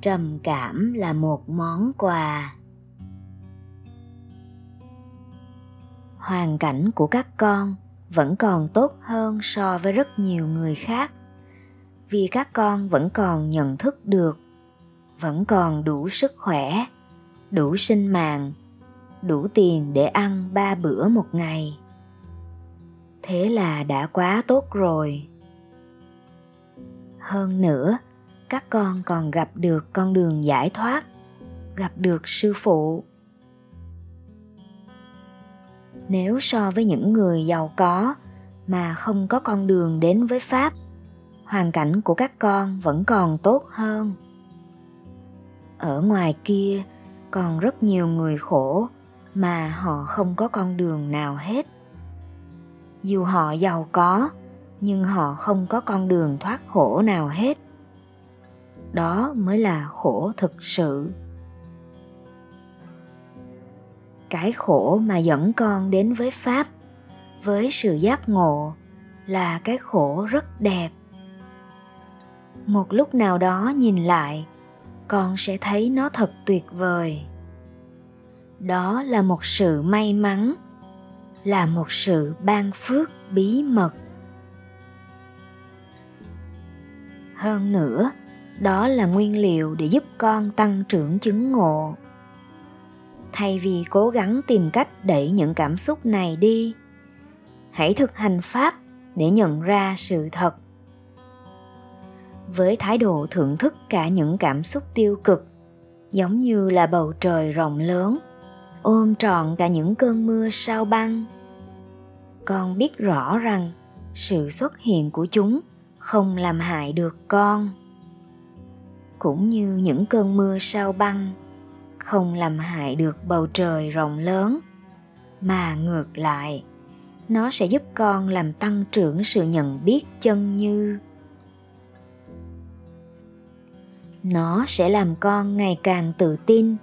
trầm cảm là một món quà. Hoàn cảnh của các con vẫn còn tốt hơn so với rất nhiều người khác. Vì các con vẫn còn nhận thức được, vẫn còn đủ sức khỏe, đủ sinh mạng, đủ tiền để ăn ba bữa một ngày. Thế là đã quá tốt rồi. Hơn nữa các con còn gặp được con đường giải thoát, gặp được sư phụ. Nếu so với những người giàu có mà không có con đường đến với pháp, hoàn cảnh của các con vẫn còn tốt hơn. Ở ngoài kia, còn rất nhiều người khổ mà họ không có con đường nào hết. Dù họ giàu có, nhưng họ không có con đường thoát khổ nào hết đó mới là khổ thực sự. Cái khổ mà dẫn con đến với pháp, với sự giác ngộ là cái khổ rất đẹp. Một lúc nào đó nhìn lại, con sẽ thấy nó thật tuyệt vời. Đó là một sự may mắn, là một sự ban phước bí mật. Hơn nữa đó là nguyên liệu để giúp con tăng trưởng chứng ngộ. Thay vì cố gắng tìm cách đẩy những cảm xúc này đi, hãy thực hành pháp để nhận ra sự thật. Với thái độ thưởng thức cả những cảm xúc tiêu cực, giống như là bầu trời rộng lớn, ôm trọn cả những cơn mưa sao băng, con biết rõ rằng sự xuất hiện của chúng không làm hại được con cũng như những cơn mưa sao băng, không làm hại được bầu trời rộng lớn, mà ngược lại, nó sẽ giúp con làm tăng trưởng sự nhận biết chân như. Nó sẽ làm con ngày càng tự tin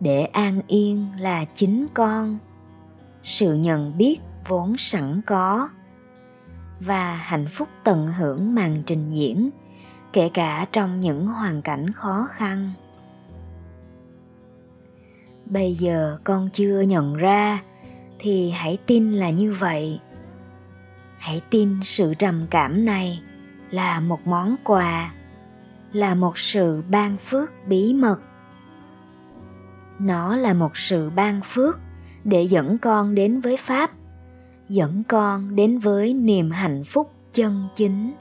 để an yên là chính con. Sự nhận biết vốn sẵn có và hạnh phúc tận hưởng màn trình diễn kể cả trong những hoàn cảnh khó khăn. Bây giờ con chưa nhận ra thì hãy tin là như vậy. Hãy tin sự trầm cảm này là một món quà, là một sự ban phước bí mật. Nó là một sự ban phước để dẫn con đến với pháp, dẫn con đến với niềm hạnh phúc chân chính.